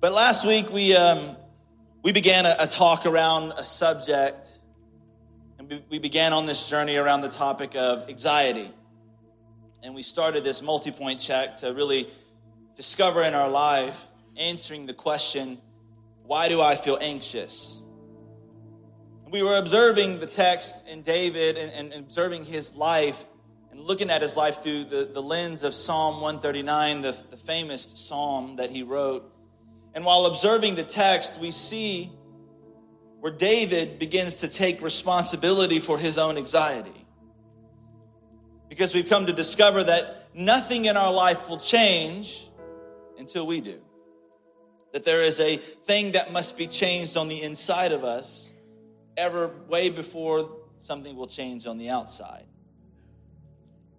But last week we um, we began a, a, talk around a subject, and we, we began on this journey around the topic of anxiety. And we started this multi-point check to really discover in our life, answering the question, why do I feel anxious? We were observing the text in David and, and, observing his life and looking at his life through the, the lens of Psalm 139, the, the famous psalm that he wrote. And while observing the text, we see where David begins to take responsibility for his own anxiety. Because we've come to discover that nothing in our life will change until we do. That there is a thing that must be changed on the inside of us, ever way before something will change on the outside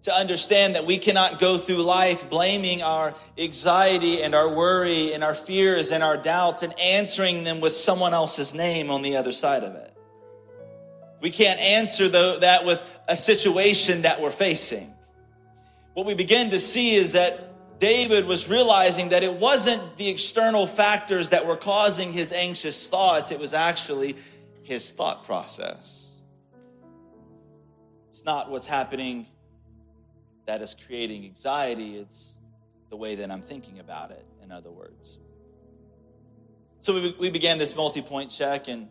to understand that we cannot go through life blaming our anxiety and our worry and our fears and our doubts and answering them with someone else's name on the other side of it. We can't answer that with a situation that we're facing. What we begin to see is that David was realizing that it wasn't the external factors that were causing his anxious thoughts, it was actually his thought process. It's not what's happening that is creating anxiety, it's the way that I'm thinking about it, in other words. So we, we began this multi point check and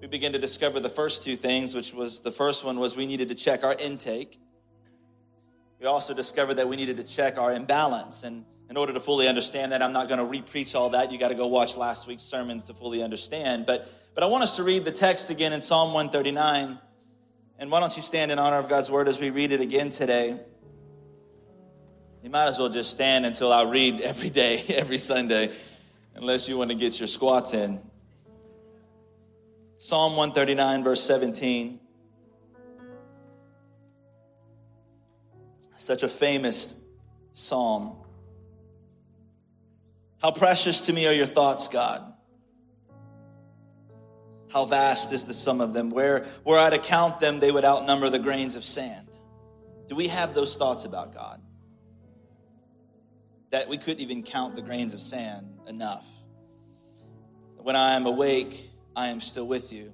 we began to discover the first two things, which was the first one was we needed to check our intake. We also discovered that we needed to check our imbalance. And in order to fully understand that, I'm not going to re-preach all that. You got to go watch last week's sermons to fully understand. But but I want us to read the text again in Psalm 139. And why don't you stand in honor of God's word as we read it again today? You might as well just stand until I read every day, every Sunday, unless you want to get your squats in. Psalm 139, verse 17. Such a famous psalm. How precious to me are your thoughts, God. How vast is the sum of them. Where, were I to count them, they would outnumber the grains of sand. Do we have those thoughts about God? That we couldn't even count the grains of sand enough. When I am awake, I am still with you.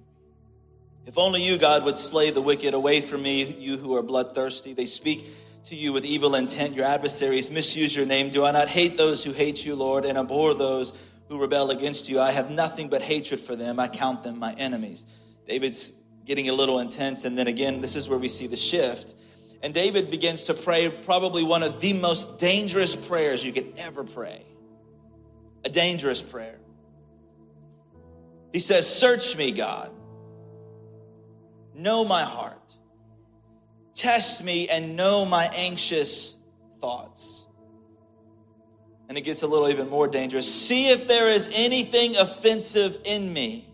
If only you, God, would slay the wicked away from me, you who are bloodthirsty. They speak to you with evil intent. Your adversaries misuse your name. Do I not hate those who hate you, Lord, and abhor those who rebel against you? I have nothing but hatred for them. I count them my enemies. David's getting a little intense. And then again, this is where we see the shift and David begins to pray probably one of the most dangerous prayers you could ever pray. A dangerous prayer. He says, Search me, God. Know my heart. Test me and know my anxious thoughts. And it gets a little even more dangerous. See if there is anything offensive in me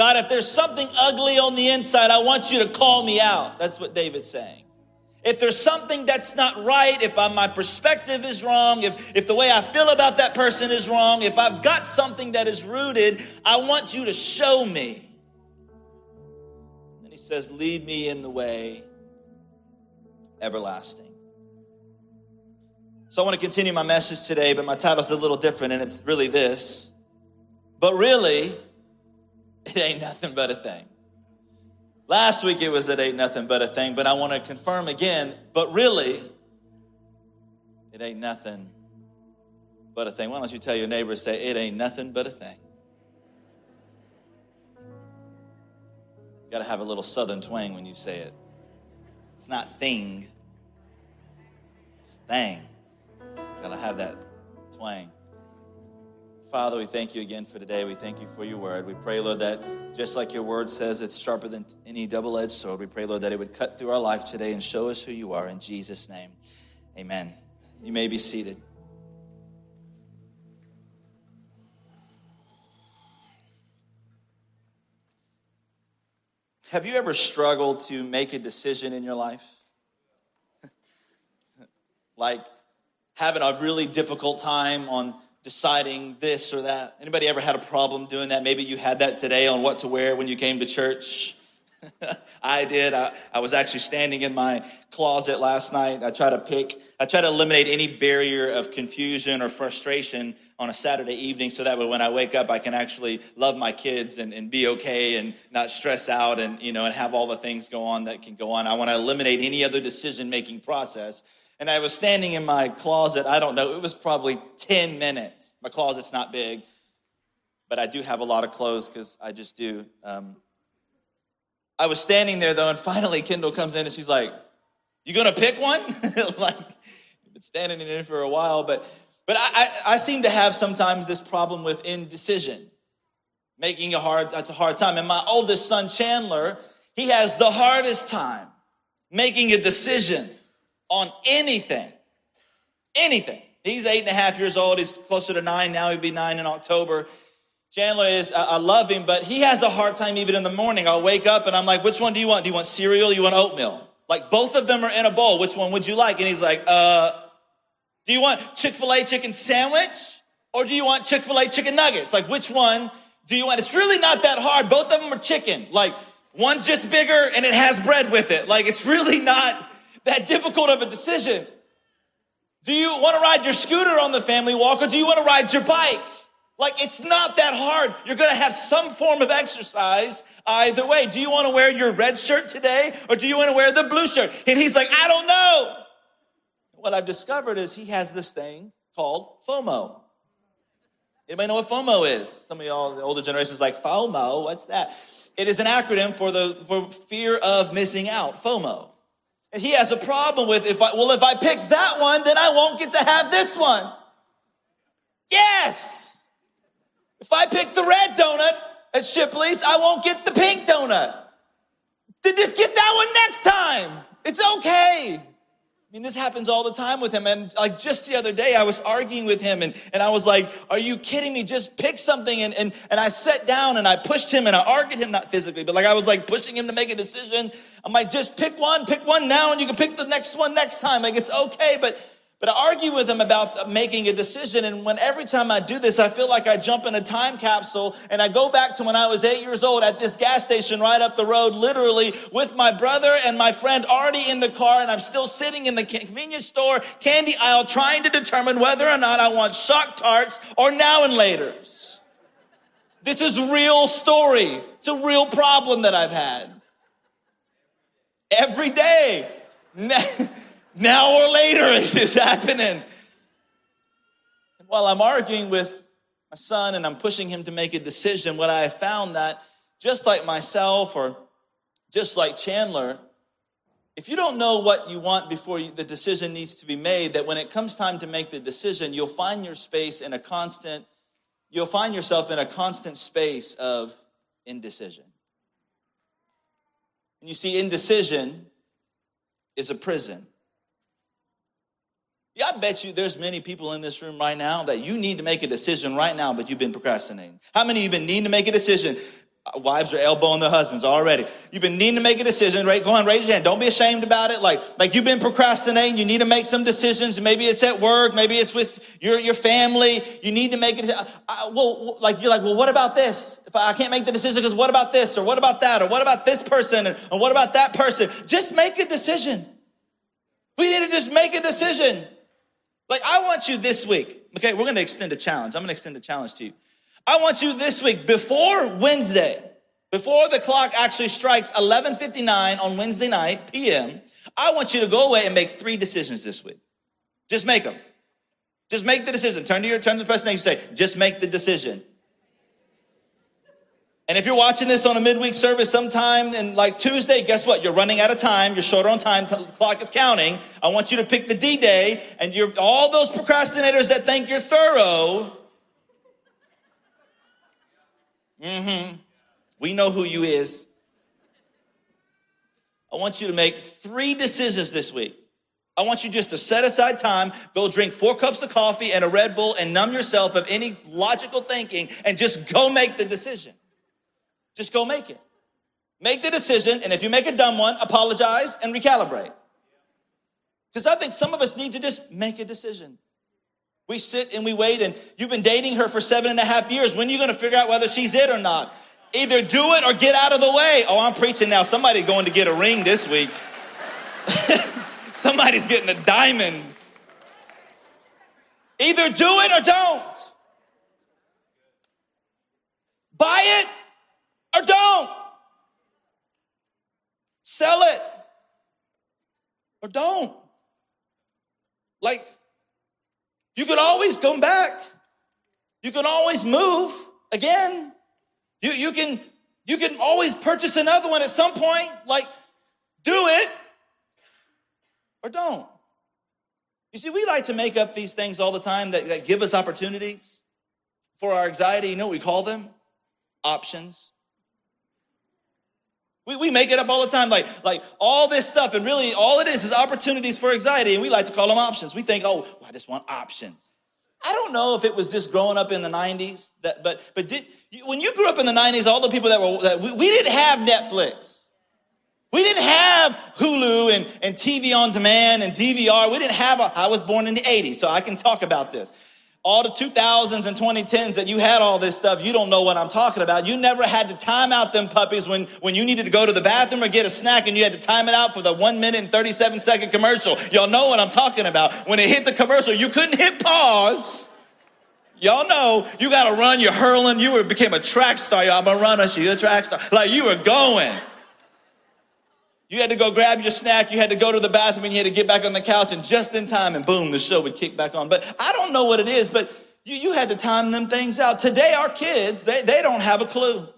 God, if there's something ugly on the inside, I want you to call me out. That's what David's saying. If there's something that's not right, if I'm, my perspective is wrong, if, if the way I feel about that person is wrong, if I've got something that is rooted, I want you to show me. And he says, Lead me in the way everlasting. So I want to continue my message today, but my title's a little different, and it's really this. But really, it ain't nothing but a thing. Last week it was it ain't nothing but a thing, but I want to confirm again, but really, it ain't nothing but a thing. Why don't you tell your neighbor, say, it ain't nothing but a thing. You Got to have a little southern twang when you say it. It's not thing, it's thing. You Got to have that twang. Father, we thank you again for today. We thank you for your word. We pray, Lord, that just like your word says, it's sharper than any double edged sword. We pray, Lord, that it would cut through our life today and show us who you are. In Jesus' name, amen. You may be seated. Have you ever struggled to make a decision in your life? like having a really difficult time on deciding this or that. Anybody ever had a problem doing that? Maybe you had that today on what to wear when you came to church. I did. I, I was actually standing in my closet last night. I try to pick, I try to eliminate any barrier of confusion or frustration on a Saturday evening so that way when I wake up, I can actually love my kids and, and be okay and not stress out and, you know, and have all the things go on that can go on. I want to eliminate any other decision making process. And I was standing in my closet. I don't know. It was probably 10 minutes. My closet's not big, but I do have a lot of clothes because I just do. Um, I was standing there though, and finally Kendall comes in and she's like, "You gonna pick one?" like, been standing in there for a while, but but I, I, I seem to have sometimes this problem with indecision, making a hard that's a hard time. And my oldest son Chandler, he has the hardest time making a decision on anything, anything. He's eight and a half years old. He's closer to nine now. He'll be nine in October. Chandler is, I love him, but he has a hard time even in the morning. I'll wake up and I'm like, which one do you want? Do you want cereal? You want oatmeal? Like both of them are in a bowl. Which one would you like? And he's like, uh, do you want Chick-fil-A chicken sandwich? Or do you want Chick-fil-A chicken nuggets? Like which one do you want? It's really not that hard. Both of them are chicken. Like one's just bigger and it has bread with it. Like it's really not that difficult of a decision. Do you want to ride your scooter on the family walk or do you want to ride your bike? Like, it's not that hard. You're going to have some form of exercise either way. Do you want to wear your red shirt today or do you want to wear the blue shirt? And he's like, I don't know. What I've discovered is he has this thing called FOMO. Anybody know what FOMO is? Some of y'all, the older generations, like FOMO. What's that? It is an acronym for the for fear of missing out. FOMO. And he has a problem with if I well, if I pick that one, then I won't get to have this one. Yes. If I pick the red donut at Shipley's, I won't get the pink donut. Then just get that one next time. It's okay. I mean, this happens all the time with him. And like just the other day, I was arguing with him and, and I was like, are you kidding me? Just pick something. And, and, and I sat down and I pushed him and I argued him, not physically, but like I was like pushing him to make a decision. I'm like, just pick one, pick one now and you can pick the next one next time. Like it's okay. But but I argue with him about making a decision. And when every time I do this, I feel like I jump in a time capsule and I go back to when I was eight years old at this gas station right up the road, literally with my brother and my friend already in the car. And I'm still sitting in the convenience store candy aisle trying to determine whether or not I want shock tarts or now and laters. This is real story. It's a real problem that I've had. Every day. Now or later, it is happening. And while I'm arguing with my son and I'm pushing him to make a decision, what I have found that just like myself or just like Chandler, if you don't know what you want before the decision needs to be made, that when it comes time to make the decision, you'll find your space in a constant, you'll find yourself in a constant space of indecision. And you see, indecision is a prison. Yeah, I bet you there's many people in this room right now that you need to make a decision right now, but you've been procrastinating. How many of you been needing to make a decision? Uh, wives are elbowing their husbands already. You've been needing to make a decision, right? Go on, raise your hand. Don't be ashamed about it. Like, like you've been procrastinating. You need to make some decisions. Maybe it's at work. Maybe it's with your, your family. You need to make it. Uh, well, like, you're like, well, what about this? If I, I can't make the decision, because what about this? Or what about that? Or what about this person? And, and what about that person? Just make a decision. We need to just make a decision. Like, I want you this week, okay, we're gonna extend a challenge. I'm gonna extend a challenge to you. I want you this week, before Wednesday, before the clock actually strikes 11:59 on Wednesday night PM, I want you to go away and make three decisions this week. Just make them. Just make the decision. Turn to your turn to the person next to you say, just make the decision. And if you're watching this on a midweek service sometime in like Tuesday, guess what? You're running out of time. You're short on time. The clock is counting. I want you to pick the D day and you're all those procrastinators that think you're thorough. Mm-hmm. We know who you is. I want you to make three decisions this week. I want you just to set aside time, go drink four cups of coffee and a Red Bull and numb yourself of any logical thinking and just go make the decision. Just go make it. Make the decision, and if you make a dumb one, apologize and recalibrate. Because I think some of us need to just make a decision. We sit and we wait, and you've been dating her for seven and a half years. When are you going to figure out whether she's it or not? Either do it or get out of the way. Oh, I'm preaching now. Somebody going to get a ring this week. Somebody's getting a diamond. Either do it or don't. Buy it or don't. Sell it or don't. Like, you can always come back. You can always move again. You, you can you can always purchase another one at some point. Like, do it or don't. You see, we like to make up these things all the time that, that give us opportunities for our anxiety. You know what we call them? Options. We, we make it up all the time, like, like all this stuff, and really all it is is opportunities for anxiety, and we like to call them options. We think, oh, well, I just want options. I don't know if it was just growing up in the 90s, that, but, but did, when you grew up in the 90s, all the people that were, that we, we didn't have Netflix. We didn't have Hulu and, and TV on demand and DVR. We didn't have, a, I was born in the 80s, so I can talk about this all the 2000s and 2010s that you had all this stuff, you don't know what I'm talking about. You never had to time out them puppies when, when you needed to go to the bathroom or get a snack and you had to time it out for the one minute and 37 second commercial. Y'all know what I'm talking about. When it hit the commercial, you couldn't hit pause. Y'all know you gotta run, you're hurling, you were, became a track star. Y'all, I'm a runner, she a track star. Like you were going. You had to go grab your snack, you had to go to the bathroom, and you had to get back on the couch, and just in time, and boom, the show would kick back on. But I don't know what it is, but you, you had to time them things out. Today, our kids, they, they don't have a clue.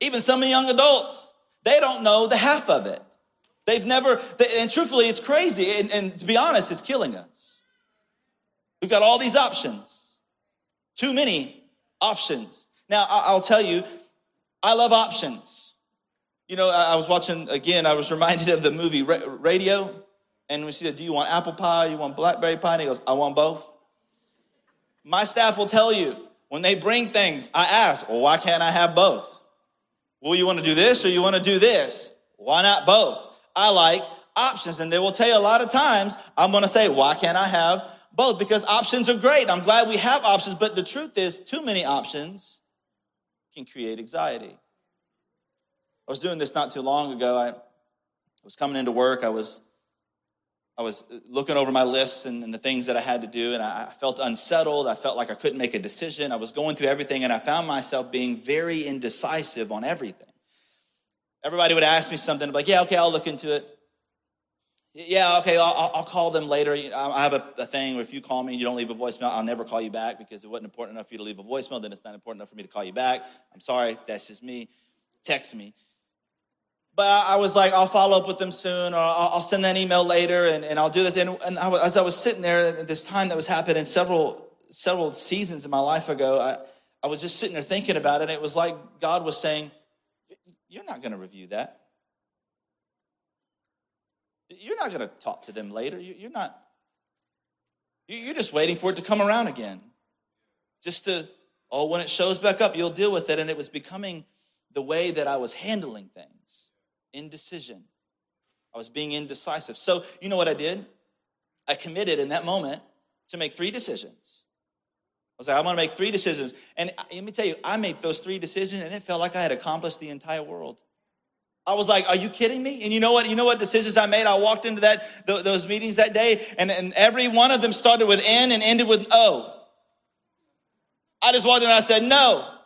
Even some young adults, they don't know the half of it. They've never, they, and truthfully, it's crazy. And, and to be honest, it's killing us. We've got all these options, too many options. Now, I'll tell you, I love options. You know, I was watching again, I was reminded of the movie Radio. And we said, Do you want apple pie? You want blackberry pie? And he goes, I want both. My staff will tell you when they bring things, I ask, Well, why can't I have both? Well, you want to do this or you want to do this? Why not both? I like options. And they will tell you a lot of times, I'm going to say, Why can't I have both? Because options are great. I'm glad we have options. But the truth is, too many options can create anxiety. I was doing this not too long ago. I was coming into work. I was I was looking over my lists and, and the things that I had to do, and I, I felt unsettled. I felt like I couldn't make a decision. I was going through everything, and I found myself being very indecisive on everything. Everybody would ask me something, I'm like, yeah, okay, I'll look into it. Yeah, okay, I'll, I'll call them later. I have a, a, thing where if you call me and you don't leave a voicemail, I'll never call you back because it wasn't important enough for you to leave a voicemail, then it's not important enough for me to call you back. I'm sorry, that's just me. Text me. But I, was like, I'll follow up with them soon, or I'll, I'll send that email later, and, and I'll do this. And, and I, as I was sitting there at this time that was happening several several seasons in my life ago, I, I was just sitting there thinking about it. And it was like God was saying, You're not going to review that. You're not going to talk to them later. You're not. You're just waiting for it to come around again. Just to, oh, when it shows back up, you'll deal with it. And it was becoming the way that I was handling things indecision. I was being indecisive. So, you know what I did? I committed in that moment to make three decisions. I was like, I'm gonna make three decisions. And uh, let me tell you, I made those three decisions and it felt like I had accomplished the entire world. I was like, are you kidding me? And you know what? You know what decisions I made? I walked into that those meetings that day, and, and every one of them started with N and ended with O. I just walked in and I said, no.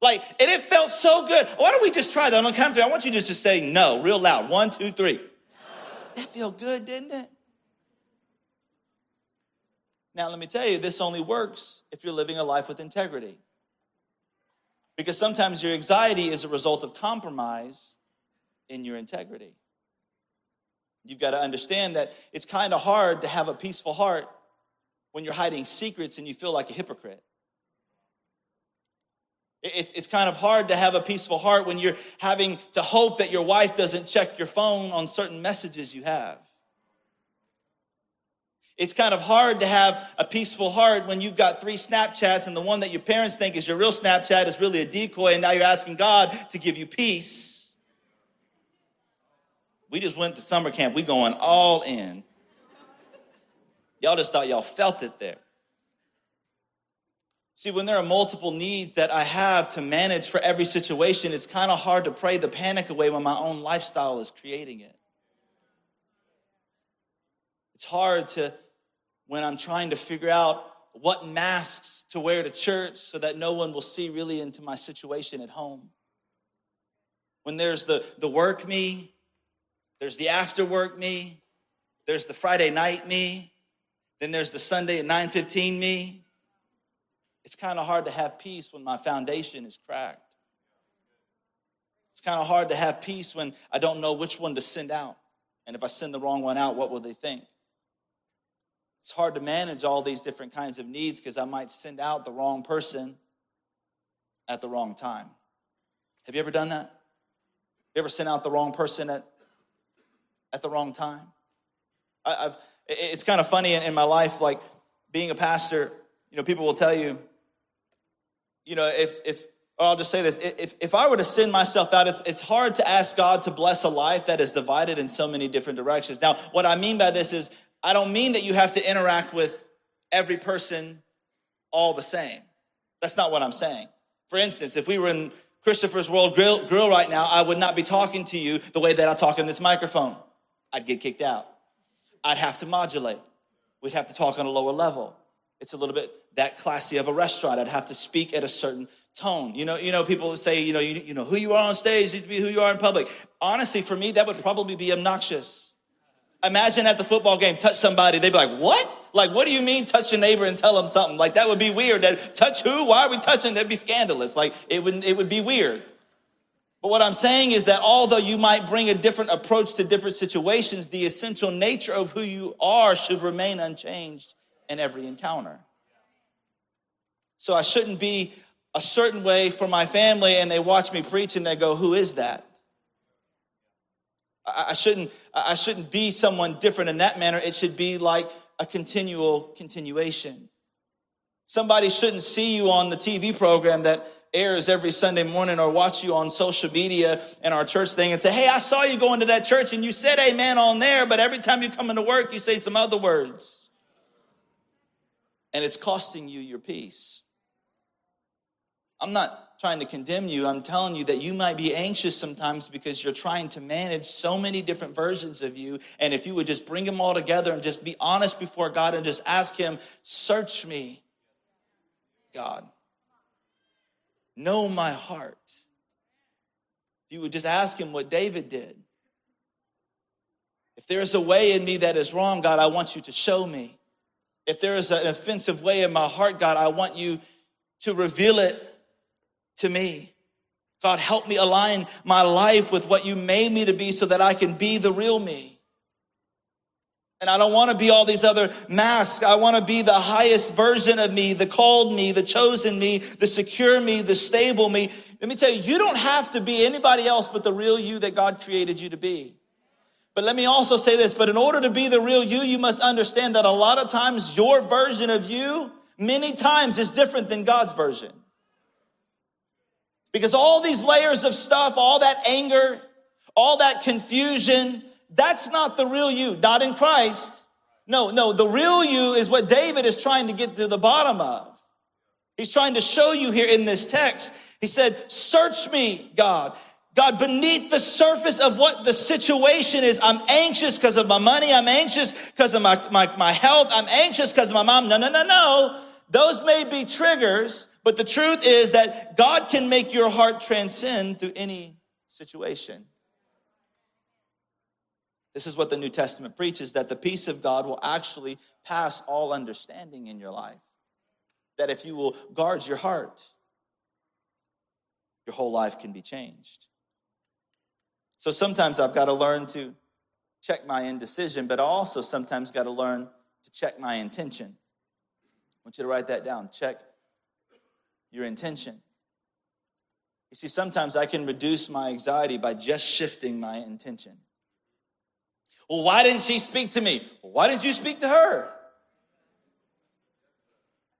Like, and it felt so good. Why don't we just try that on count of three? I want you just to say no real loud. One, two, three. No. That felt good, didn't it? Now, let me tell you, this only works if you're living a life with integrity. Because sometimes your anxiety is a result of compromise in your integrity. You've got to understand that it's kind of hard to have a peaceful heart when you're hiding secrets and you feel like a hypocrite. It's, it's kind of hard to have a peaceful heart when you're having to hope that your wife doesn't check your phone on certain messages you have. It's kind of hard to have a peaceful heart when you've got three Snapchats and the one that your parents think is your real Snapchat is really a decoy and now you're asking God to give you peace. We just went to summer camp. We going all in. Y'all just thought y'all felt it there. See, when there are multiple needs that I have to manage for every situation, it's kind of hard to pray the panic away when my own lifestyle is creating it. It's hard to, when I'm trying to figure out what masks to wear to church so that no one will see really into my situation at home. When there's the, the work me, there's the after work me, there's the Friday night me, then there's the Sunday at 9:15 me, it's kind of hard to have peace when my foundation is cracked. It's kind of hard to have peace when I don't know which one to send out. And if I send the wrong one out, what will they think? It's hard to manage all these different kinds of needs because I might send out the wrong person at the wrong time. Have you ever done that? You ever sent out the wrong person at, at the wrong time? I, have it's kind of funny in, in my life, like being a pastor, you know, people will tell you, you know, if, if, oh, I'll just say this if, if I were to send myself out, it's, it's hard to ask God to bless a life that is divided in so many different directions. Now, what I mean by this is, I don't mean that you have to interact with every person all the same. That's not what I'm saying. For instance, if we were in Christopher's World Grille, Grill right now, I would not be talking to you the way that I talk in this microphone. I'd get kicked out. I'd have to modulate. We'd have to talk on a lower level. It's a little bit that classy of a restaurant. I'd have to speak at a certain tone. You know, you know, people say, you know, you, you know, who you are on stage needs to be who you are in public. Honestly, for me, that would probably be obnoxious. Imagine at the football game, touch somebody, they'd be like, what? Like, what do you mean touch your neighbor and tell them something? Like, that would be weird. That touch who? Why are we touching? That'd be scandalous. Like, it would, it would be weird. But what I'm saying is that although you might bring a different approach to different situations, the essential nature of who you are should remain unchanged in every encounter. So I shouldn't be a certain way for my family and they watch me preach and they go, Who is that? I shouldn't, I shouldn't be someone different in that manner. It should be like a continual continuation. Somebody shouldn't see you on the TV program that airs every Sunday morning or watch you on social media and our church thing and say, Hey, I saw you going to that church and you said amen on there, but every time you come into work, you say some other words. And it's costing you your peace. I'm not trying to condemn you. I'm telling you that you might be anxious sometimes because you're trying to manage so many different versions of you. And if you would just bring them all together and just be honest before God and just ask Him, Search me, God. Know my heart. If you would just ask Him what David did. If there's a way in me that is wrong, God, I want you to show me. If there is an offensive way in my heart, God, I want you to reveal it to me. God, help me align my life with what you made me to be so that I can be the real me. And I don't want to be all these other masks. I want to be the highest version of me, the called me, the chosen me, the secure me, the stable me. Let me tell you, you don't have to be anybody else but the real you that God created you to be. But let me also say this, but in order to be the real you, you must understand that a lot of times your version of you, many times, is different than God's version. Because all these layers of stuff, all that anger, all that confusion, that's not the real you, not in Christ. No, no, the real you is what David is trying to get to the bottom of. He's trying to show you here in this text. He said, Search me, God. God, beneath the surface of what the situation is, I'm anxious because of my money. I'm anxious because of my, my, my health. I'm anxious because of my mom. No, no, no, no. Those may be triggers, but the truth is that God can make your heart transcend through any situation. This is what the New Testament preaches that the peace of God will actually pass all understanding in your life. That if you will guard your heart, your whole life can be changed. So sometimes I've got to learn to check my indecision, but I also sometimes got to learn to check my intention. I want you to write that down. Check your intention. You see, sometimes I can reduce my anxiety by just shifting my intention. Well, why didn't she speak to me? why didn't you speak to her?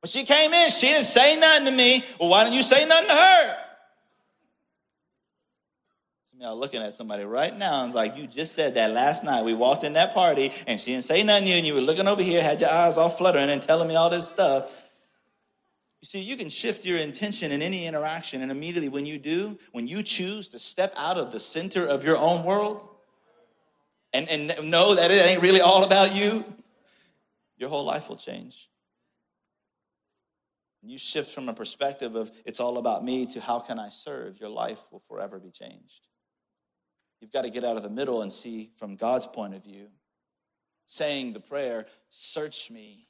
When she came in, she didn't say nothing to me. Well, why didn't you say nothing to her? Y'all looking at somebody right now and it's like, you just said that last night. We walked in that party and she didn't say nothing to you and you were looking over here, had your eyes all fluttering and telling me all this stuff. You see, you can shift your intention in any interaction, and immediately when you do, when you choose to step out of the center of your own world and, and know that it ain't really all about you, your whole life will change. You shift from a perspective of it's all about me to how can I serve, your life will forever be changed. You've got to get out of the middle and see from God's point of view, saying the prayer, Search me,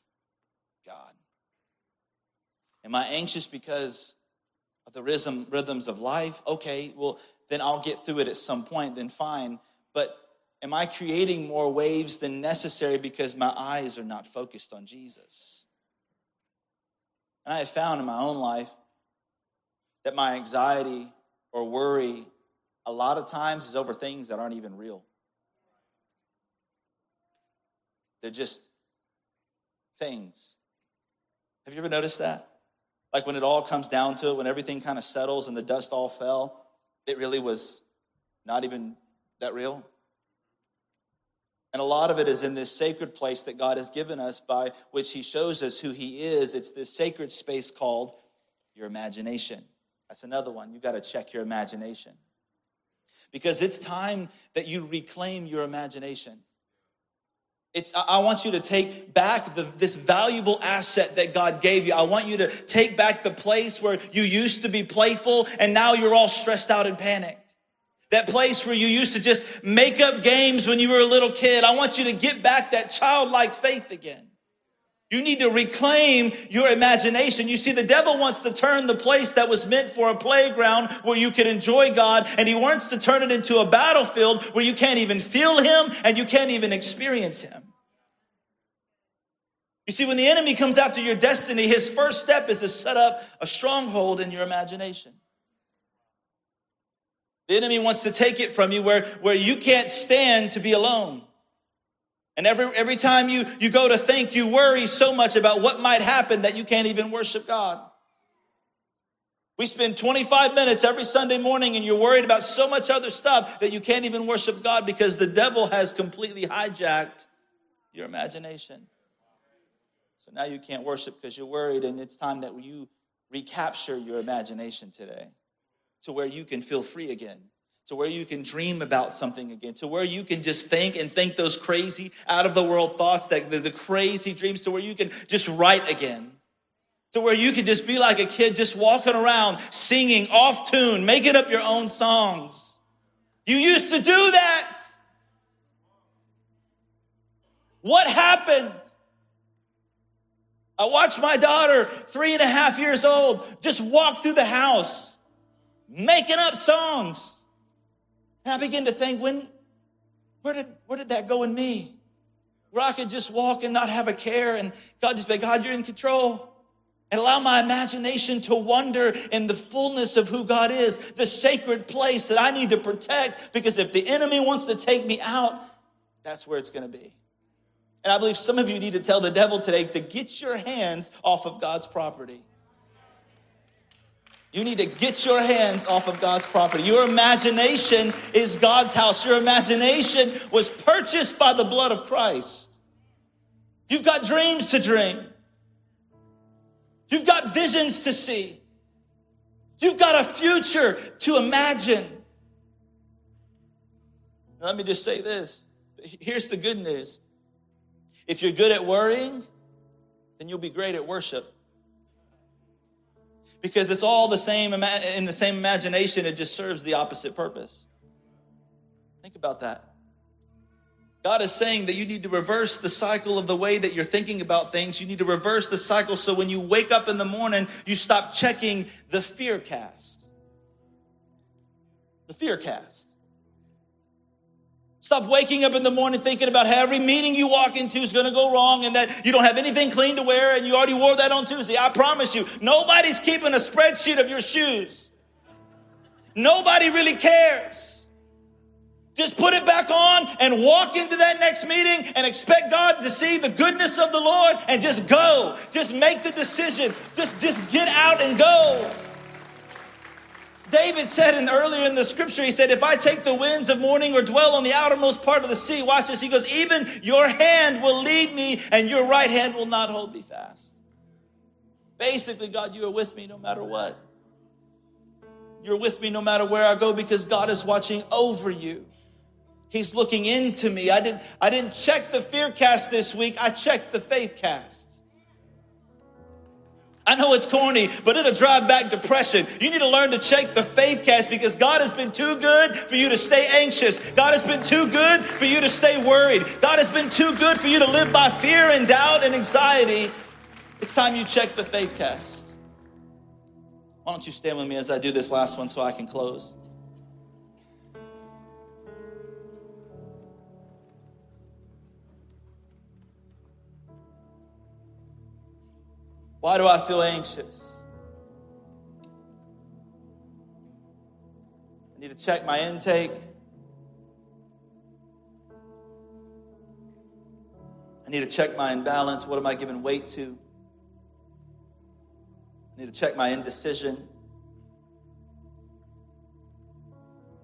God. Am I anxious because of the rhythm, rhythms of life? Okay, well, then I'll get through it at some point, then fine. But am I creating more waves than necessary because my eyes are not focused on Jesus? And I have found in my own life that my anxiety or worry a lot of times is over things that aren't even real. They're just things. Have you ever noticed that? Like when it all comes down to it, when everything kind of settles and the dust all fell, it really was not even that real. And a lot of it is in this sacred place that God has given us by which He shows us who He is. It's this sacred space called your imagination. That's another one. You've got to check your imagination. Because it's time that you reclaim your imagination. It's, I want you to take back the, this valuable asset that God gave you. I want you to take back the place where you used to be playful and now you're all stressed out and panicked. That place where you used to just make up games when you were a little kid. I want you to get back that childlike faith again. You need to reclaim your imagination. You see, the devil wants to turn the place that was meant for a playground where you can enjoy God, and he wants to turn it into a battlefield where you can't even feel him and you can't even experience him. You see, when the enemy comes after your destiny, his first step is to set up a stronghold in your imagination. The enemy wants to take it from you where, where you can't stand to be alone. And every, every time you, you go to think, you worry so much about what might happen that you can't even worship God. We spend 25 minutes every Sunday morning and you're worried about so much other stuff that you can't even worship God because the devil has completely hijacked your imagination. So now you can't worship because you're worried, and it's time that you recapture your imagination today to where you can feel free again to where you can dream about something again, to where you can just think and think those crazy, out of the world thoughts, that the, the crazy dreams, to where you can just write again. To where you can just be like a kid, just walking around, singing off tune, making up your own songs. You used to do that. What happened? I watched my daughter, three and a half years old, just walk through the house, making up songs. And I begin to think, when, where did, where did that go in me? Where I could just walk and not have a care and God just be, God, you're in control. And allow my imagination to wonder in the fullness of who God is, the sacred place that I need to protect, because if the enemy wants to take me out, that's where it's going to be. And I believe some of you need to tell the devil today to get your hands off of God's property. You need to get your hands off of God's property. Your imagination is God's house. Your imagination was purchased by the blood of Christ. You've got dreams to dream. You've got visions to see. You've got a future to imagine. Let me just say this. Here's the good news. If you're good at worrying, then you'll be great at worship because it's all the same in the same imagination it just serves the opposite purpose. Think about that. God is saying that you need to reverse the cycle of the way that you're thinking about things. You need to reverse the cycle so when you wake up in the morning you stop checking the fear cast. The fear cast Stop waking up in the morning thinking about how every meeting you walk into is going to go wrong and that you don't have anything clean to wear and you already wore that on Tuesday. I promise you, nobody's keeping a spreadsheet of your shoes. Nobody really cares. Just put it back on and walk into that next meeting and expect God to see the goodness of the Lord and just go. Just make the decision. Just, just get out and go. David said in earlier in the scripture, he said, If I take the winds of morning or dwell on the outermost part of the sea, watch this. He goes, Even your hand will lead me, and your right hand will not hold me fast. Basically, God, you are with me no matter what. You're with me no matter where I go because God is watching over you. He's looking into me. I didn't, I didn't check the fear cast this week. I checked the faith cast. I know it's corny, but it'll drive back depression. You need to learn to check the faith cast because God has been too good for you to stay anxious. God has been too good for you to stay worried. God has been too good for you to live by fear and doubt and anxiety. It's time you check the faith cast. Why don't you stand with me as I do this last one so I can close? Why do I feel anxious? I need to check my intake. I need to check my imbalance. What am I giving weight to? I need to check my indecision.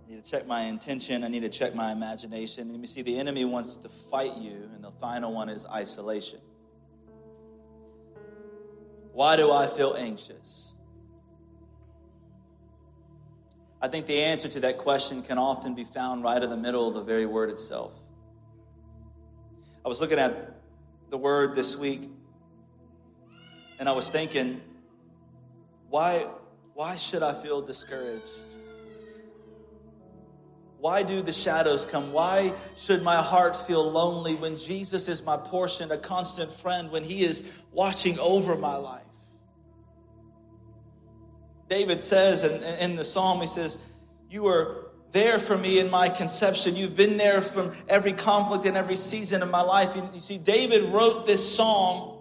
I need to check my intention. I need to check my imagination. Let me see, the enemy wants to fight you, and the final one is isolation. Why do I feel anxious? I think the answer to that question can often be found right in the middle of the very word itself. I was looking at the word this week and I was thinking, why, why should I feel discouraged? Why do the shadows come? Why should my heart feel lonely when Jesus is my portion, a constant friend, when He is watching over my life? David says in, in the psalm, he says, You were there for me in my conception. You've been there from every conflict and every season of my life. You see, David wrote this psalm,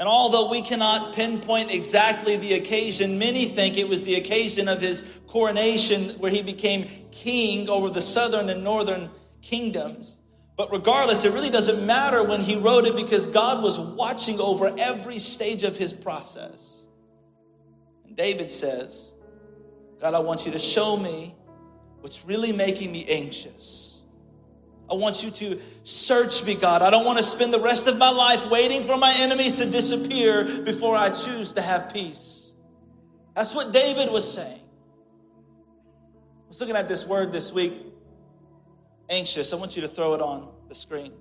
and although we cannot pinpoint exactly the occasion, many think it was the occasion of his coronation where he became king over the southern and northern kingdoms. But regardless, it really doesn't matter when he wrote it because God was watching over every stage of his process. And David says, God, I want you to show me what's really making me anxious. I want you to search me, God. I don't want to spend the rest of my life waiting for my enemies to disappear before I choose to have peace. That's what David was saying. I was looking at this word this week, anxious. I want you to throw it on the screen.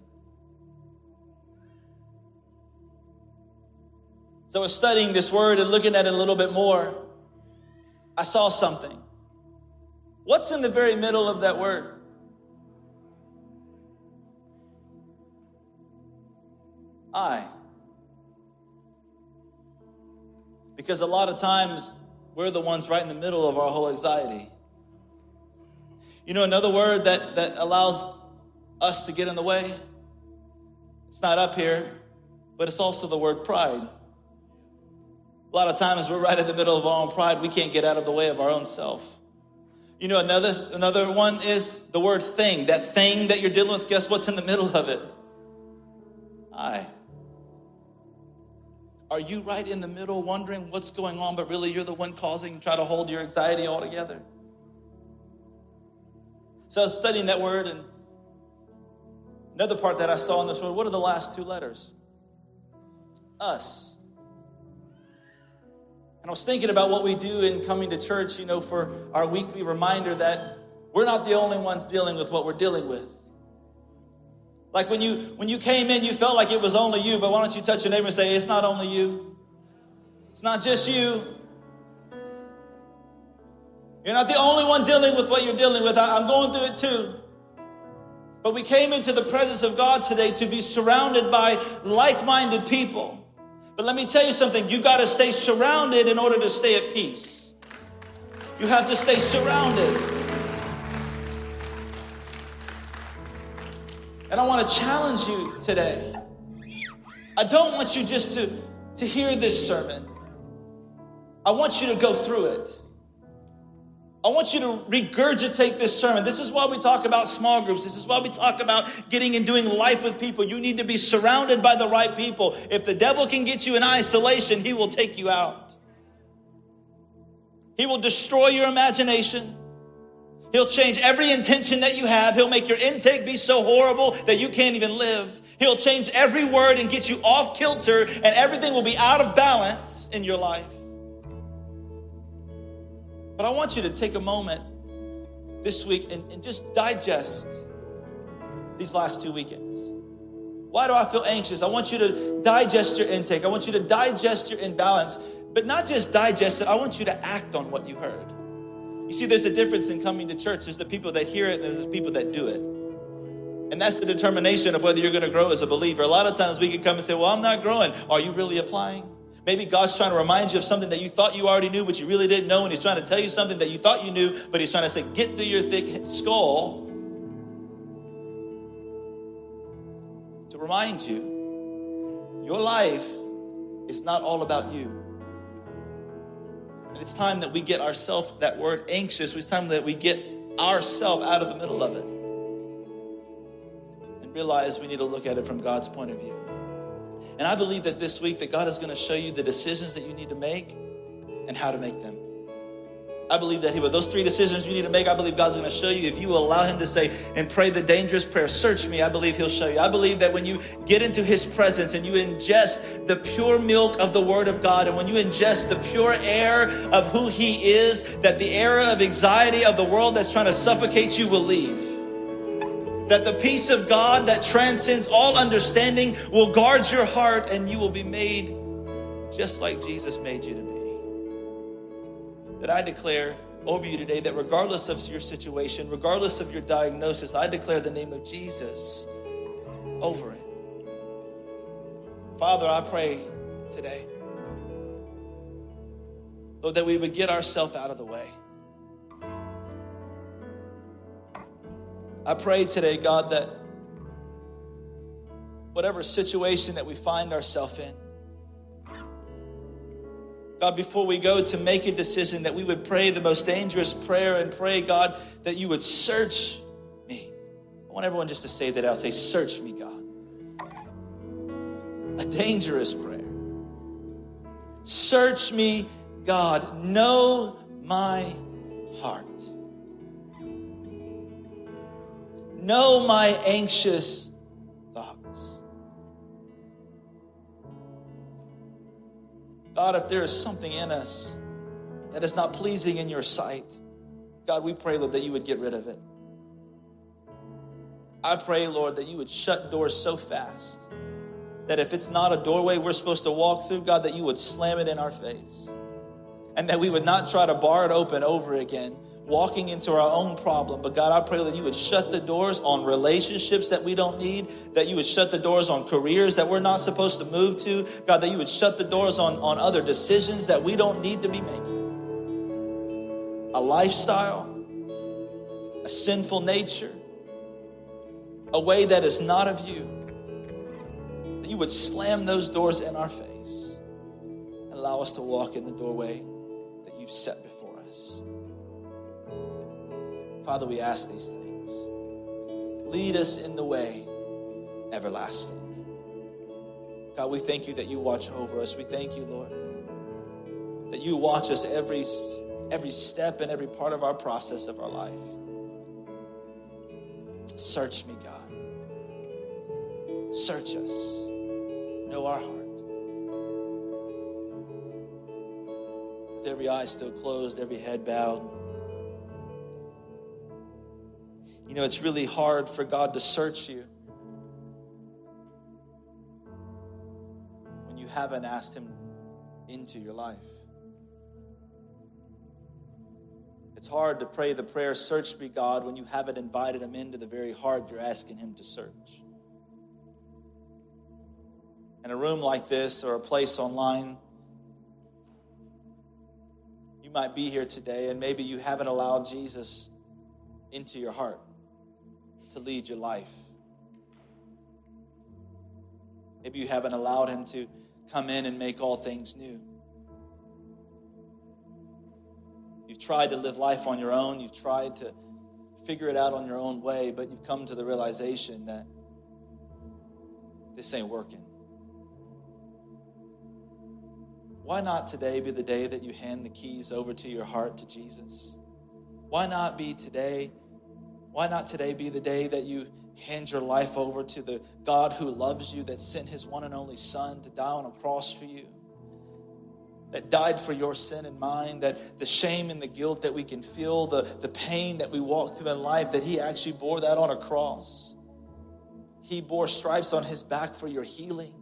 So I was studying this word and looking at it a little bit more, I saw something. What's in the very middle of that word? I. Because a lot of times we're the ones right in the middle of our whole anxiety. You know, another word that, that allows us to get in the way? It's not up here, but it's also the word pride. A lot of times we're right in the middle of our own pride. We can't get out of the way of our own self. You know, another, another one is the word thing. That thing that you're dealing with, guess what's in the middle of it? I. Are you right in the middle wondering what's going on, but really you're the one causing, try to hold your anxiety all together? So I was studying that word, and another part that I saw in this word, what are the last two letters? Us. And I was thinking about what we do in coming to church, you know, for our weekly reminder that we're not the only ones dealing with what we're dealing with. Like when you when you came in, you felt like it was only you, but why don't you touch your neighbor and say, it's not only you. It's not just you. You're not the only one dealing with what you're dealing with. I'm going through it too. But we came into the presence of God today to be surrounded by like minded people but let me tell you something you got to stay surrounded in order to stay at peace. You have to stay surrounded. And I want to challenge you today. I don't want you just to, to hear this sermon, I want you to go through it. I want you to regurgitate this sermon. This is why we talk about small groups. This is why we talk about getting and doing life with people. You need to be surrounded by the right people. If the devil can get you in isolation, he will take you out. He will destroy your imagination. He'll change every intention that you have. He'll make your intake be so horrible that you can't even live. He'll change every word and get you off kilter, and everything will be out of balance in your life. But I want you to take a moment this week and, and just digest these last two weekends. Why do I feel anxious? I want you to digest your intake. I want you to digest your imbalance, but not just digest it, I want you to act on what you heard. You see, there's a difference in coming to church. There's the people that hear it, and there's the people that do it. And that's the determination of whether you're going to grow as a believer. A lot of times we can come and say, Well, I'm not growing. Are you really applying? Maybe God's trying to remind you of something that you thought you already knew, but you really didn't know. And He's trying to tell you something that you thought you knew, but He's trying to say, Get through your thick skull to remind you your life is not all about you. It's time that we get ourselves, that word anxious, it's time that we get ourselves out of the middle of it and realize we need to look at it from God's point of view. And I believe that this week that God is going to show you the decisions that you need to make and how to make them. I believe that He will. Those three decisions you need to make, I believe God's going to show you. If you allow Him to say and pray the dangerous prayer, search me, I believe He'll show you. I believe that when you get into His presence and you ingest the pure milk of the Word of God, and when you ingest the pure air of who He is, that the era of anxiety of the world that's trying to suffocate you will leave. That the peace of God that transcends all understanding will guard your heart and you will be made just like Jesus made you to be that I declare over you today that regardless of your situation, regardless of your diagnosis, I declare the name of Jesus over it. Father, I pray today, Lord, that we would get ourselves out of the way. I pray today, God, that whatever situation that we find ourselves in, God, before we go to make a decision, that we would pray the most dangerous prayer and pray, God, that you would search me. I want everyone just to say that out. Say, Search me, God. A dangerous prayer. Search me, God. Know my heart. Know my anxious God, if there is something in us that is not pleasing in your sight, God, we pray, Lord, that you would get rid of it. I pray, Lord, that you would shut doors so fast that if it's not a doorway we're supposed to walk through, God, that you would slam it in our face. And that we would not try to bar it open over again, walking into our own problem. But God, I pray that you would shut the doors on relationships that we don't need, that you would shut the doors on careers that we're not supposed to move to. God, that you would shut the doors on, on other decisions that we don't need to be making. A lifestyle, a sinful nature, a way that is not of you. That you would slam those doors in our face and allow us to walk in the doorway that you've set before us. Father, we ask these things. Lead us in the way everlasting. God, we thank you that you watch over us. We thank you, Lord, that you watch us every, every step and every part of our process of our life. Search me, God. Search us. Know our heart. With every eye still closed, every head bowed. You know, it's really hard for God to search you when you haven't asked Him into your life. It's hard to pray the prayer, Search me, God, when you haven't invited Him into the very heart you're asking Him to search. In a room like this or a place online, you might be here today and maybe you haven't allowed Jesus into your heart to lead your life. Maybe you haven't allowed Him to come in and make all things new. You've tried to live life on your own, you've tried to figure it out on your own way, but you've come to the realization that this ain't working. Why not today be the day that you hand the keys over to your heart to Jesus? Why not be today? Why not today be the day that you hand your life over to the God who loves you, that sent his one and only Son to die on a cross for you? that died for your sin and mine, that the shame and the guilt that we can feel, the, the pain that we walk through in life, that He actually bore that on a cross. He bore stripes on His back for your healing.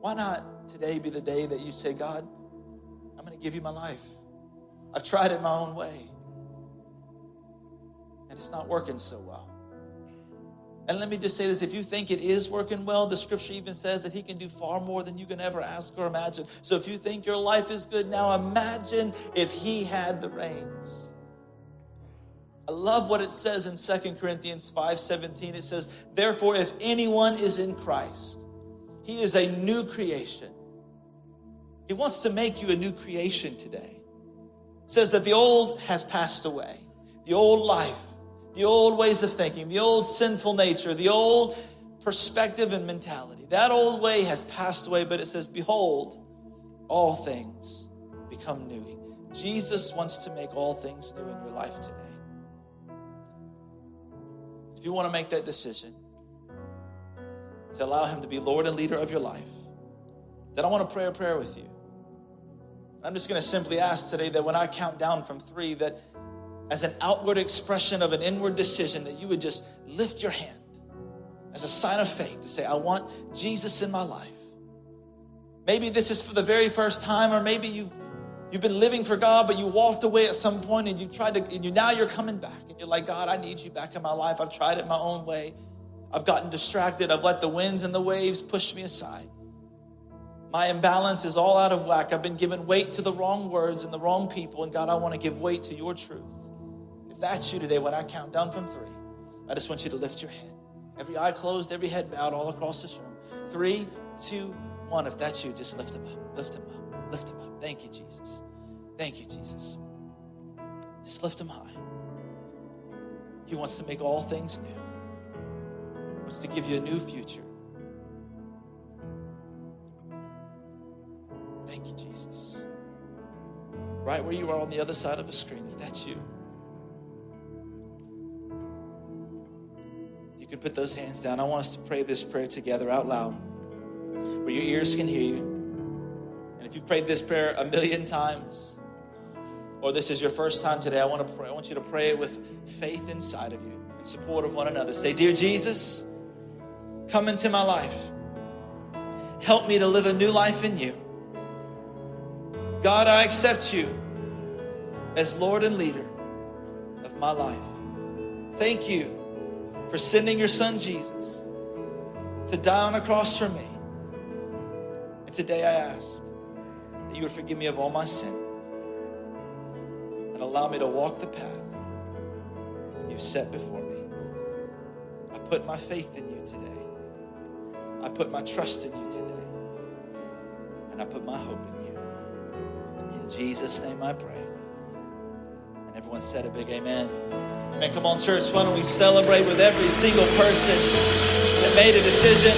Why not today be the day that you say, God, I'm going to give you my life? I've tried it my own way, and it's not working so well. And let me just say this if you think it is working well, the scripture even says that He can do far more than you can ever ask or imagine. So if you think your life is good now, imagine if He had the reins. I love what it says in 2 Corinthians 5:17. It says, "Therefore if anyone is in Christ, he is a new creation." He wants to make you a new creation today. It says that the old has passed away. The old life the old ways of thinking, the old sinful nature, the old perspective and mentality. That old way has passed away, but it says, Behold, all things become new. Jesus wants to make all things new in your life today. If you want to make that decision to allow Him to be Lord and leader of your life, then I want to pray a prayer with you. I'm just going to simply ask today that when I count down from three, that as an outward expression of an inward decision that you would just lift your hand as a sign of faith to say, I want Jesus in my life. Maybe this is for the very first time, or maybe you've you've been living for God, but you walked away at some point and you tried to, and you now you're coming back and you're like, God, I need you back in my life. I've tried it my own way. I've gotten distracted. I've let the winds and the waves push me aside. My imbalance is all out of whack. I've been giving weight to the wrong words and the wrong people. And God, I want to give weight to your truth that's you today, when I count down from three, I just want you to lift your head. Every eye closed, every head bowed all across this room. Three, two, one. If that's you, just lift them up. Lift them up. Lift them up. Thank you, Jesus. Thank you, Jesus. Just lift them high. He wants to make all things new. He wants to give you a new future. Thank you, Jesus. Right where you are on the other side of the screen, if that's you. Can put those hands down. I want us to pray this prayer together out loud where your ears can hear you. And if you've prayed this prayer a million times, or this is your first time today, I want to pray. I want you to pray it with faith inside of you, in support of one another. Say, Dear Jesus, come into my life. Help me to live a new life in you. God, I accept you as Lord and leader of my life. Thank you for sending your son Jesus to die on a cross for me. And today I ask that you would forgive me of all my sin and allow me to walk the path you've set before me. I put my faith in you today. I put my trust in you today. And I put my hope in you. In Jesus' name I pray. And everyone said a big amen. Amen. Come on, church. Why don't we celebrate with every single person that made a decision?